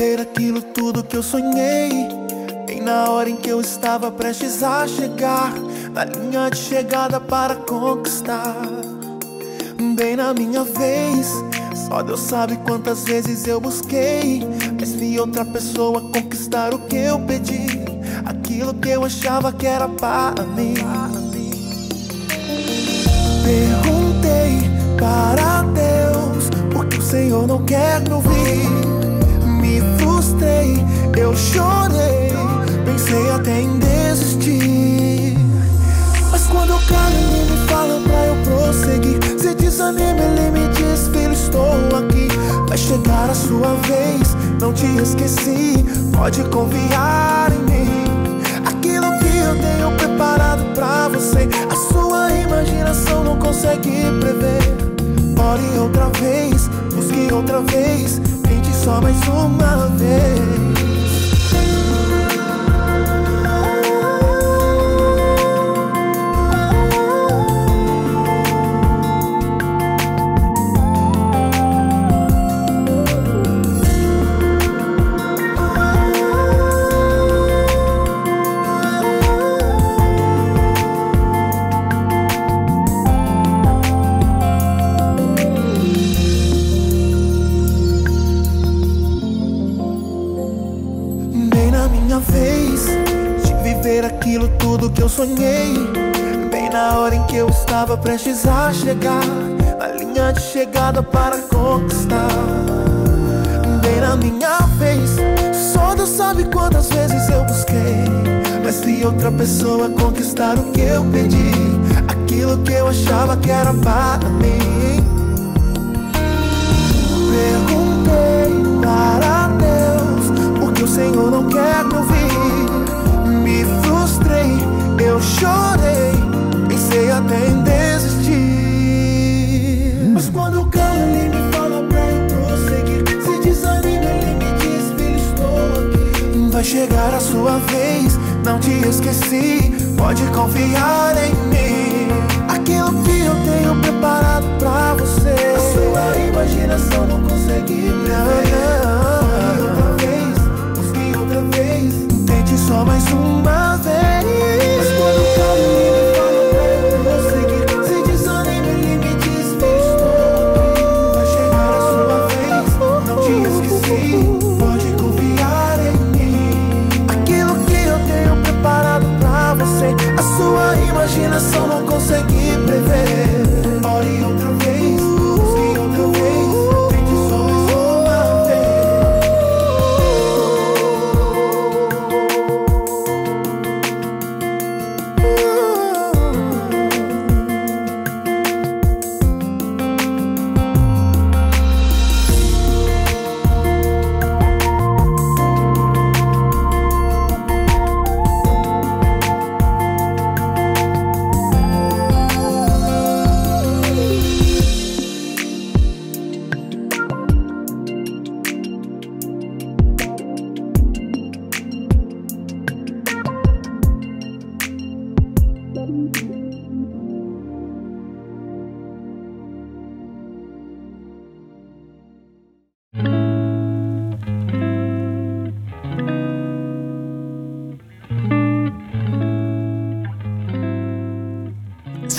viver aquilo tudo que eu sonhei. Bem na hora em que eu estava prestes a chegar na linha de chegada para conquistar. Bem na minha vez, só Deus sabe quantas vezes eu busquei, mas vi outra pessoa conquistar o que eu pedi, aquilo que eu achava que era para mim. Perguntei para Deus por que o Senhor não quer me ouvir. Eu chorei, pensei até em desistir. Mas quando eu calo, ele me fala pra eu prosseguir. Se desanima, ele me diz, filho, estou aqui. Vai chegar a sua vez, não te esqueci. Pode confiar em mim. Aquilo que eu tenho preparado pra você, a sua imaginação não consegue prever. Ore outra vez, busque outra vez, tente só mais uma vez. Que eu sonhei. Bem na hora em que eu estava prestes a chegar na linha de chegada para conquistar. Bem na minha vez, só Deus sabe quantas vezes eu busquei. Mas vi outra pessoa conquistar o que eu pedi, aquilo que eu achava que era para mim.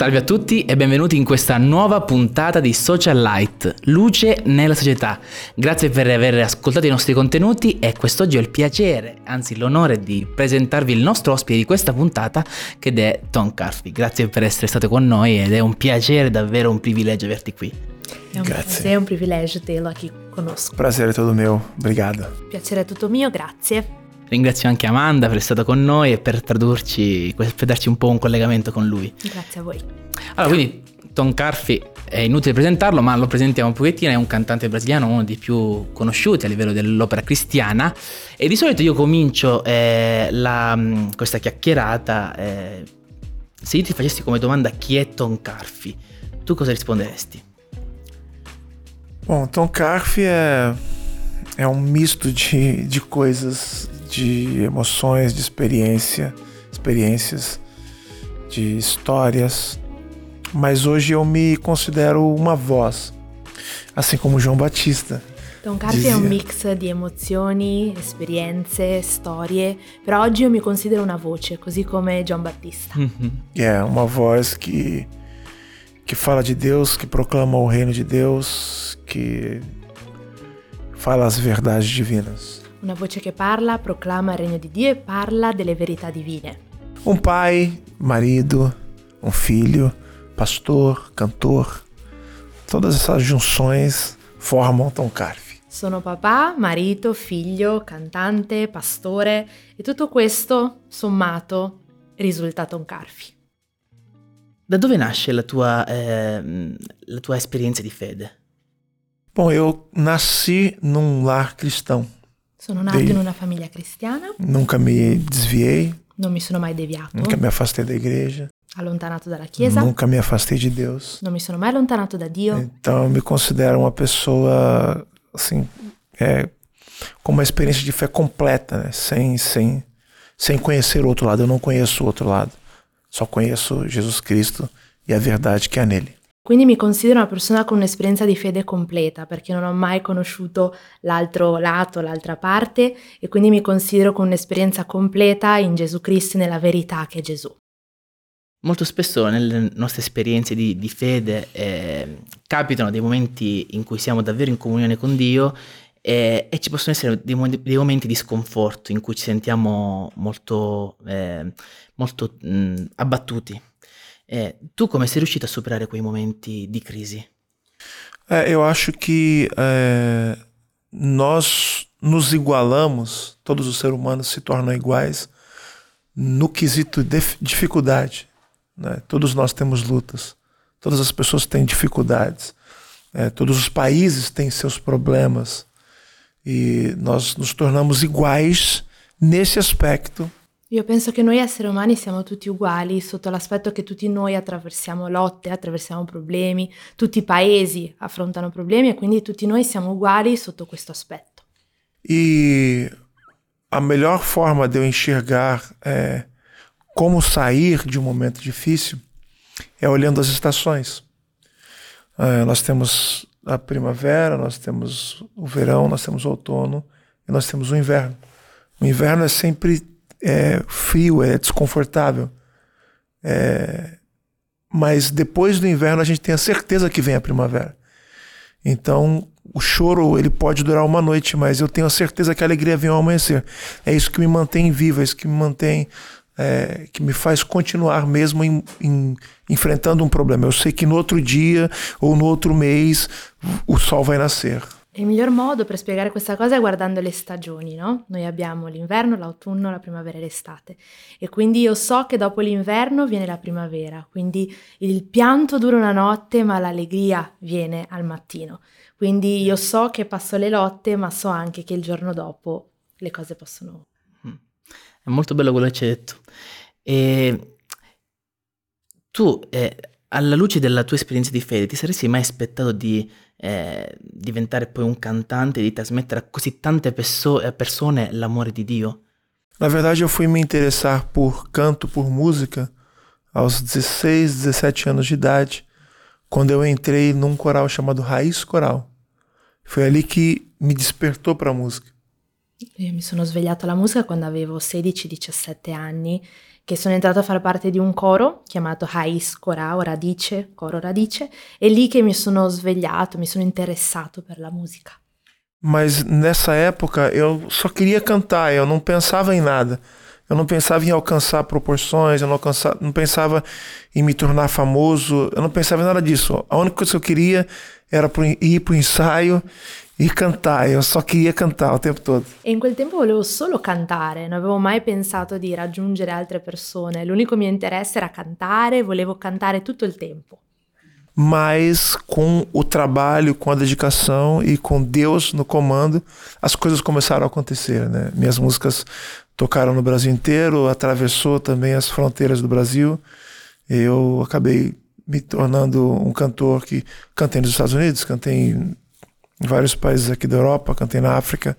Salve a tutti e benvenuti in questa nuova puntata di Social Light, luce nella società. Grazie per aver ascoltato i nostri contenuti e quest'oggi ho il piacere, anzi l'onore di presentarvi il nostro ospite di questa puntata che è Tom Carfi. Grazie per essere stato con noi ed è un piacere, davvero un privilegio averti qui. È un Grazie. prazer, è un privilegio tê-lo aqui conosco. Prazer è tutto mio, obrigado. Piacere è tutto mio, grazie. Ringrazio anche Amanda per essere stata con noi e per tradurci, per darci un po' un collegamento con lui. Grazie a voi. Allora, quindi Tom Carfi è inutile presentarlo, ma lo presentiamo un pochettino, è un cantante brasiliano, uno dei più conosciuti a livello dell'opera cristiana e di solito io comincio eh, la- mh, questa chiacchierata eh, se io ti facessi come domanda chi è Tom Carfi, tu cosa risponderesti? Bom, Tom Carf é, é um misto de, de coisas, de emoções, de experiência, experiências, de histórias. Mas hoje eu me considero uma voz. Assim como João Batista. Tom Carpi è un Dizia. mix di emozioni, esperienze, storie, però oggi io mi considero una voce, così come John Battista. É uma voz que, que fala de Deus, que proclama o reino de Deus, que fala as verdades divinas. Una voce che parla, proclama il regno di Dio e parla delle verità divine. Um pai, marido, um filho, pastor, cantor. Todas essas junções formam Tom Carfi. Sono papà, marito, figlio, cantante, pastore e tutto questo sommato risulta Tom Carfi. Da dove nasce la tua, ehm, la tua esperienza di fede? Bom, eu nasci num lar cristão. Sono nato Dei- in una famiglia cristiana, Nunca me desviei, non mi sono mai deviato, nunca me afastei da igreja, allontanato dalla Chiesa, nunca me afastei de Deus. non mi sono mai allontanato da Dio. Então eu me considero uma pessoa assim, é, com uma experiência de fé completa, né? sem, sem, sem conhecer o outro lado. Eu não conheço o outro lado. Só conheço Jesus Cristo e a verdade que há nele. Quindi mi considero una persona con un'esperienza di fede completa perché non ho mai conosciuto l'altro lato, l'altra parte e quindi mi considero con un'esperienza completa in Gesù Cristo e nella verità che è Gesù. Molto spesso nelle nostre esperienze di, di fede eh, capitano dei momenti in cui siamo davvero in comunione con Dio eh, e ci possono essere dei, dei momenti di sconforto in cui ci sentiamo molto, eh, molto mh, abbattuti. Eh, tu come sei riuscito a superare quei momenti di crisi? É, eu acho que é, nós nos igualamos, todos os seres humanos se tornam iguais no quesito de dificuldade. né? Todos nós temos lutas, todas as pessoas têm dificuldades, é, todos os países têm seus problemas e nós nos tornamos iguais nesse aspecto Io penso che noi esseri umani siamo tutti uguali sotto l'aspetto che tutti noi attraversiamo lotte, attraversiamo problemi, tutti i paesi affrontano problemi e quindi tutti noi siamo uguali sotto questo aspetto. E a melhor forma de eu enxergar é, como sair de um momento difícil é olhando as estações. É, nós temos a primavera, nós temos o verão, nós temos o outono e nós temos o inverno. O inverno é sempre é, frio, é desconfortável. É, mas depois do inverno a gente tem a certeza que vem a primavera. Então, o choro ele pode durar uma noite, mas eu tenho a certeza que a alegria vem ao amanhecer. É isso que me mantém vivo, é isso que me mantém, é, que me faz continuar mesmo em, em- enfrentando um problema. Eu sei que no outro dia ou no outro mês o sol vai nascer. Il miglior modo per spiegare questa cosa è guardando le stagioni, no? Noi abbiamo l'inverno, l'autunno, la primavera e l'estate. E quindi io so che dopo l'inverno viene la primavera, quindi il pianto dura una notte, ma l'allegria viene al mattino. Quindi io so che passo le lotte, ma so anche che il giorno dopo le cose possono È molto bello quello che ci hai detto. E tu, eh, alla luce della tua esperienza di fede, ti saresti mai aspettato di eh, diventare poi un cantante, di trasmettere a così tante perso- persone l'amore di Dio? Na verdade, eu fui me interessar por canto, por música, aos 16, 17 anos de idade, quando eu entrei num coral chamado Raiz Coral. Foi ali que me despertou para a música. Io mi sono svegliato alla musica quando avevo 16-17 anni, che sono entrato a far parte di un coro chiamato Hais Corao Radice, coro Radice, e lì che mi sono svegliato, mi sono interessato per la musica. Mas nessa época eu só queria cantar, eu não pensava em nada. Eu não pensava em alcançar proporções, eu não, alcança- não pensava em me tornar famoso, eu não pensava em nada disso. A única coisa que eu queria era ir para o ensaio e cantar. Eu só queria cantar o tempo todo. E in quel tempo volevo solo cantare, non avevo mai pensato di raggiungere altre persone, l'unico mio interesse era cantare, volevo cantare tutto il tempo. Mas com o trabalho, com a dedicação e com Deus no comando, as coisas começaram a acontecer. Né? Minhas músicas tocaram no Brasil inteiro, atravessou também as fronteiras do Brasil. Eu acabei me tornando um cantor que cantei nos Estados Unidos, cantei em vários países aqui da Europa, cantei na África,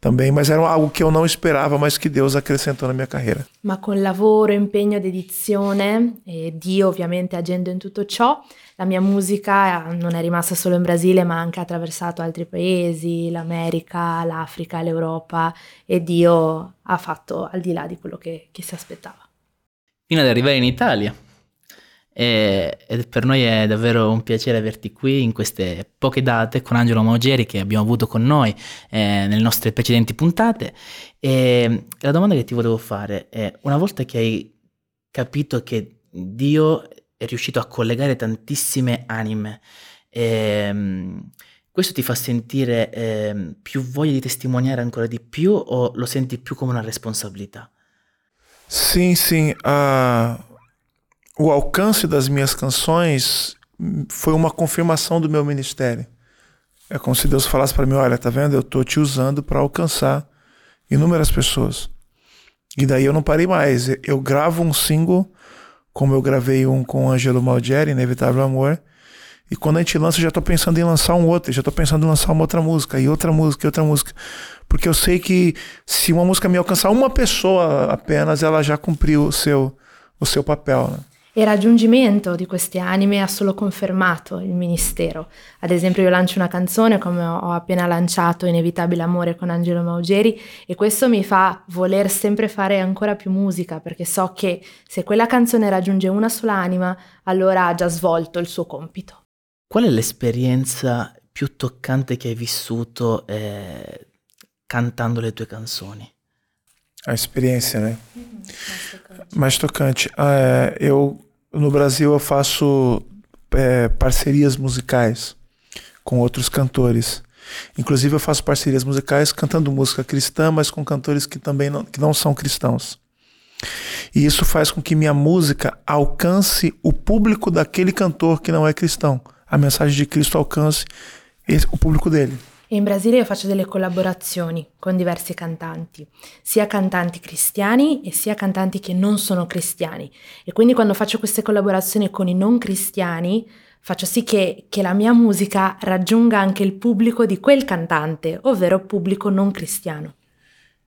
também, mas era algo que eu não esperava, mas que Deus acrescentou na minha carreira. Ma con lavoro, impegno, dedizione e Dio ovviamente agendo in tutto ciò, la mia musica non è rimasta solo in Brasile ma ha anche attraversato altri paesi, l'America, l'Africa, l'Europa e Dio ha fatto al di là di quello che, che si aspettava. Fino ad arrivare in Italia. E, e per noi è davvero un piacere averti qui in queste poche date con Angelo Maugeri che abbiamo avuto con noi eh, nelle nostre precedenti puntate. E la domanda che ti volevo fare è, una volta che hai capito che Dio è riuscito a collegare tantissime anime, ehm, questo ti fa sentire eh, più voglia di testimoniare ancora di più o lo senti più come una responsabilità? Sim, sim. Uh, o alcance das minhas canções foi uma confirmação do meu ministério. É como se Deus falasse para mim: Olha, tá vendo? Eu tô te usando para alcançar inúmeras pessoas. E daí eu não parei mais. Eu gravo um single, como eu gravei um com o Angelo Maldieri, Inevitável Amor. E quando a gente lança, eu já tô pensando em lançar um outro, já tô pensando em lançar uma outra música, e outra música, e outra música. Porque eu sei que se uma música me alcançar uma pessoa apenas, ela já cumpriu o seu, o seu papel. Né? E il raggiungimento di queste anime ha solo confermato il ministero. Ad esempio io lancio una canzone come ho appena lanciato Inevitabile Amore con Angelo Maugeri e questo mi fa voler sempre fare ancora più musica perché so che se quella canzone raggiunge una sola anima allora ha già svolto il suo compito. Qual è l'esperienza più toccante che hai vissuto eh, cantando le tue canzoni? A experiência, né? Mais tocante. Ah, é, eu no Brasil eu faço é, parcerias musicais com outros cantores. Inclusive eu faço parcerias musicais cantando música cristã, mas com cantores que também não, que não são cristãos. E isso faz com que minha música alcance o público daquele cantor que não é cristão. A mensagem de Cristo alcance esse, o público dele. In Brasile io faccio delle collaborazioni con diversi cantanti, sia cantanti cristiani e sia cantanti che non sono cristiani. E quindi quando faccio queste collaborazioni con i non cristiani, faccio sì che, che la mia musica raggiunga anche il pubblico di quel cantante, ovvero pubblico non cristiano.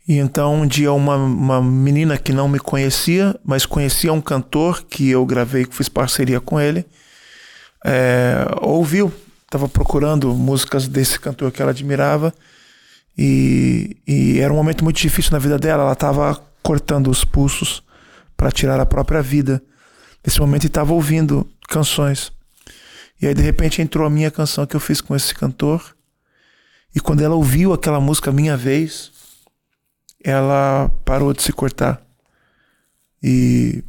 E então um dia uma, uma menina que não me conhecia, mas conhecia um cantor que eu gravei, que fiz parceria com ele, é, ouviu estava procurando músicas desse cantor que ela admirava e, e, era um momento muito difícil na vida dela. Ela estava cortando os pulsos para tirar a própria vida. Nesse momento estava ouvindo canções. E aí de repente entrou a minha canção que eu fiz com esse cantor. E quando ela ouviu aquela música Minha Vez, ela parou de se cortar. E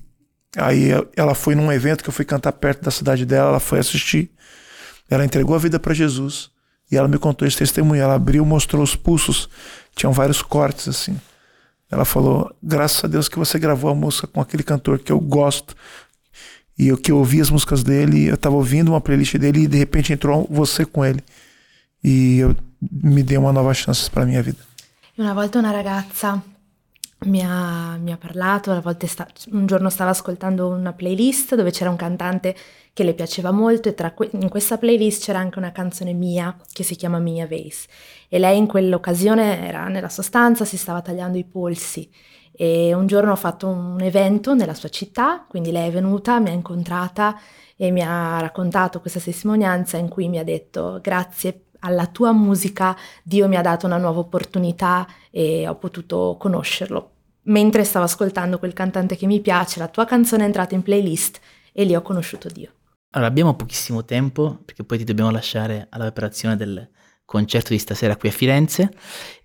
aí ela foi num evento que eu fui cantar perto da cidade dela, ela foi assistir. Ela entregou a vida para Jesus e ela me contou esse testemunho. Ela abriu, mostrou os pulsos, tinham vários cortes assim. Ela falou: graças a Deus que você gravou a música com aquele cantor que eu gosto. E eu que eu ouvi as músicas dele, eu estava ouvindo uma playlist dele e de repente entrou você com ele. E eu, me deu uma nova chance para minha vida. Una volta una ragazza mi ha, mi ha parlato, a volte sta, un giorno stava ascoltando una playlist dove c'era un cantante che le piaceva molto e que- in questa playlist c'era anche una canzone mia che si chiama Mia Vase. E lei in quell'occasione era nella sua stanza, si stava tagliando i polsi. E un giorno ho fatto un evento nella sua città, quindi lei è venuta, mi ha incontrata e mi ha raccontato questa testimonianza in cui mi ha detto grazie alla tua musica Dio mi ha dato una nuova opportunità e ho potuto conoscerlo. Mentre stavo ascoltando quel cantante che mi piace, la tua canzone è entrata in playlist e lì ho conosciuto Dio. Allora, abbiamo pochissimo tempo perché poi ti dobbiamo lasciare alla preparazione del concerto di stasera qui a Firenze.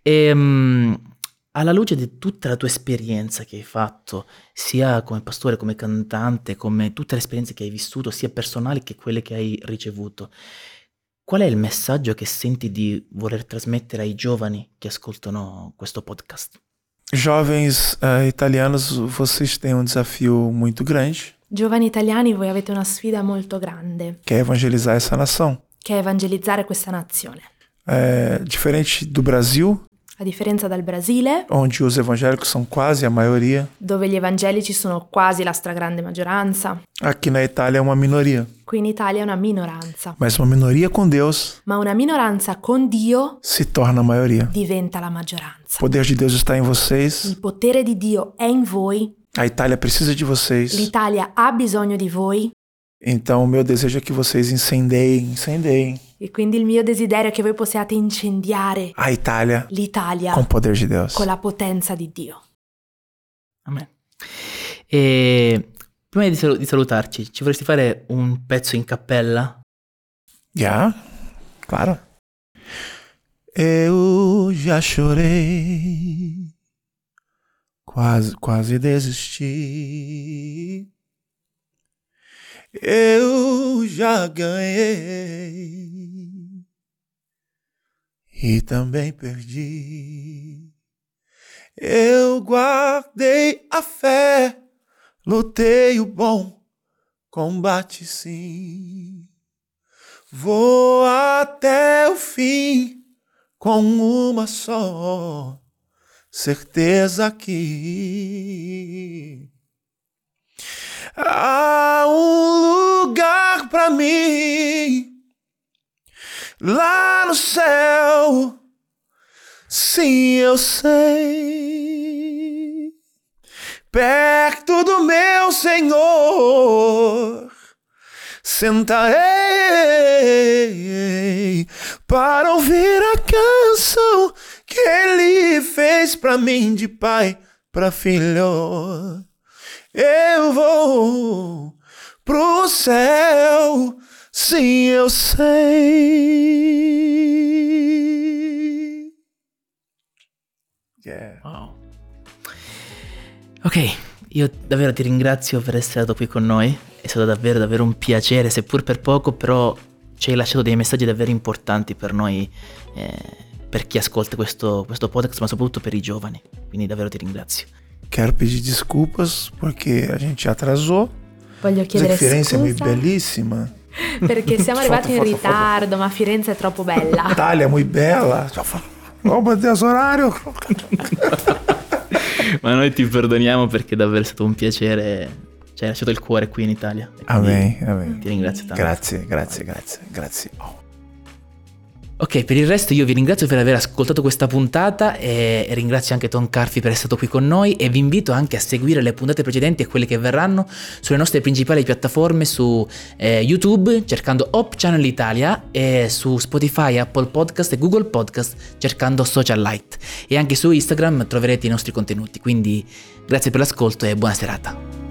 E, um, alla luce di tutta la tua esperienza che hai fatto, sia come pastore, come cantante, come tutte le esperienze che hai vissuto, sia personali che quelle che hai ricevuto, qual è il messaggio che senti di voler trasmettere ai giovani che ascoltano questo podcast? Jovens uh, italianos, vocês têm um desafio muito grande Giovani italiani, voi avete una sfida molto grande. Che è evangelizzare essa nação. Che è evangelizzare questa nazione. É, diferente do Brasil, A differenza dal Brasile, onde os evangélicos são quase a maioria, dove gli evangelici sono quasi la stragrande maggioranza, aqui na Itália é uma minoria. qui in Italia è una minoranza. Mas uma minoria com Deus Ma una minoranza con Dio se torna a maioria. diventa la O maggioranza. poder de Deus está em vocês. Il potere di Dio è in voi, A Itália precisa de vocês. l'Italia ha bisogno di voi Então, o meu desejo é que vocês incendeiem, incendeiem e quindi il mio desiderio è che voi possiate incendiare a Itália l'Italia com o poder de Deus. con la potenza di Dio. Amen. E prima di, sal- di salutarci, ci vorresti fare un pezzo in cappella? Já? Claro. Eu já chorei, quase, quase desisti. Eu já ganhei e também perdi. Eu guardei a fé, lutei o bom combate, sim. Vou até o fim com uma só certeza que há um lugar pra mim lá no céu. Sim, eu sei. Perto do meu Senhor sentarei para ouvir a canção que ele fez pra mim de pai pra filho. Eu vou pro céu, sim, eu sei. Yeah. Wow. Ok, io davvero ti ringrazio per essere stato qui con noi. È stato davvero, davvero un piacere, seppur per poco, però ci hai lasciato dei messaggi davvero importanti per noi, eh, per chi ascolta questo, questo podcast, ma soprattutto per i giovani. Quindi davvero ti ringrazio. Quero pedir desculpas porque a gente atrasou. Voglio chiedere Firenze é muito scusa bellissima. perché siamo arrivati in ritardo, ma Firenze è troppo bella. Itália é muito bela. Oh, Deus, horário. ma noi ti perdoniamo perché davvero è stato un piacere. Ci hai lasciato il cuore qui in Italia. Amém, amém. Ti ringrazio tanto. Grazie, grazie, grazie, grazie. Oh. Ok, per il resto io vi ringrazio per aver ascoltato questa puntata e ringrazio anche Tom Carfi per essere stato qui con noi e vi invito anche a seguire le puntate precedenti e quelle che verranno sulle nostre principali piattaforme su eh, YouTube cercando Hop Channel Italia e su Spotify, Apple Podcast e Google Podcast cercando Social Light e anche su Instagram troverete i nostri contenuti. Quindi grazie per l'ascolto e buona serata.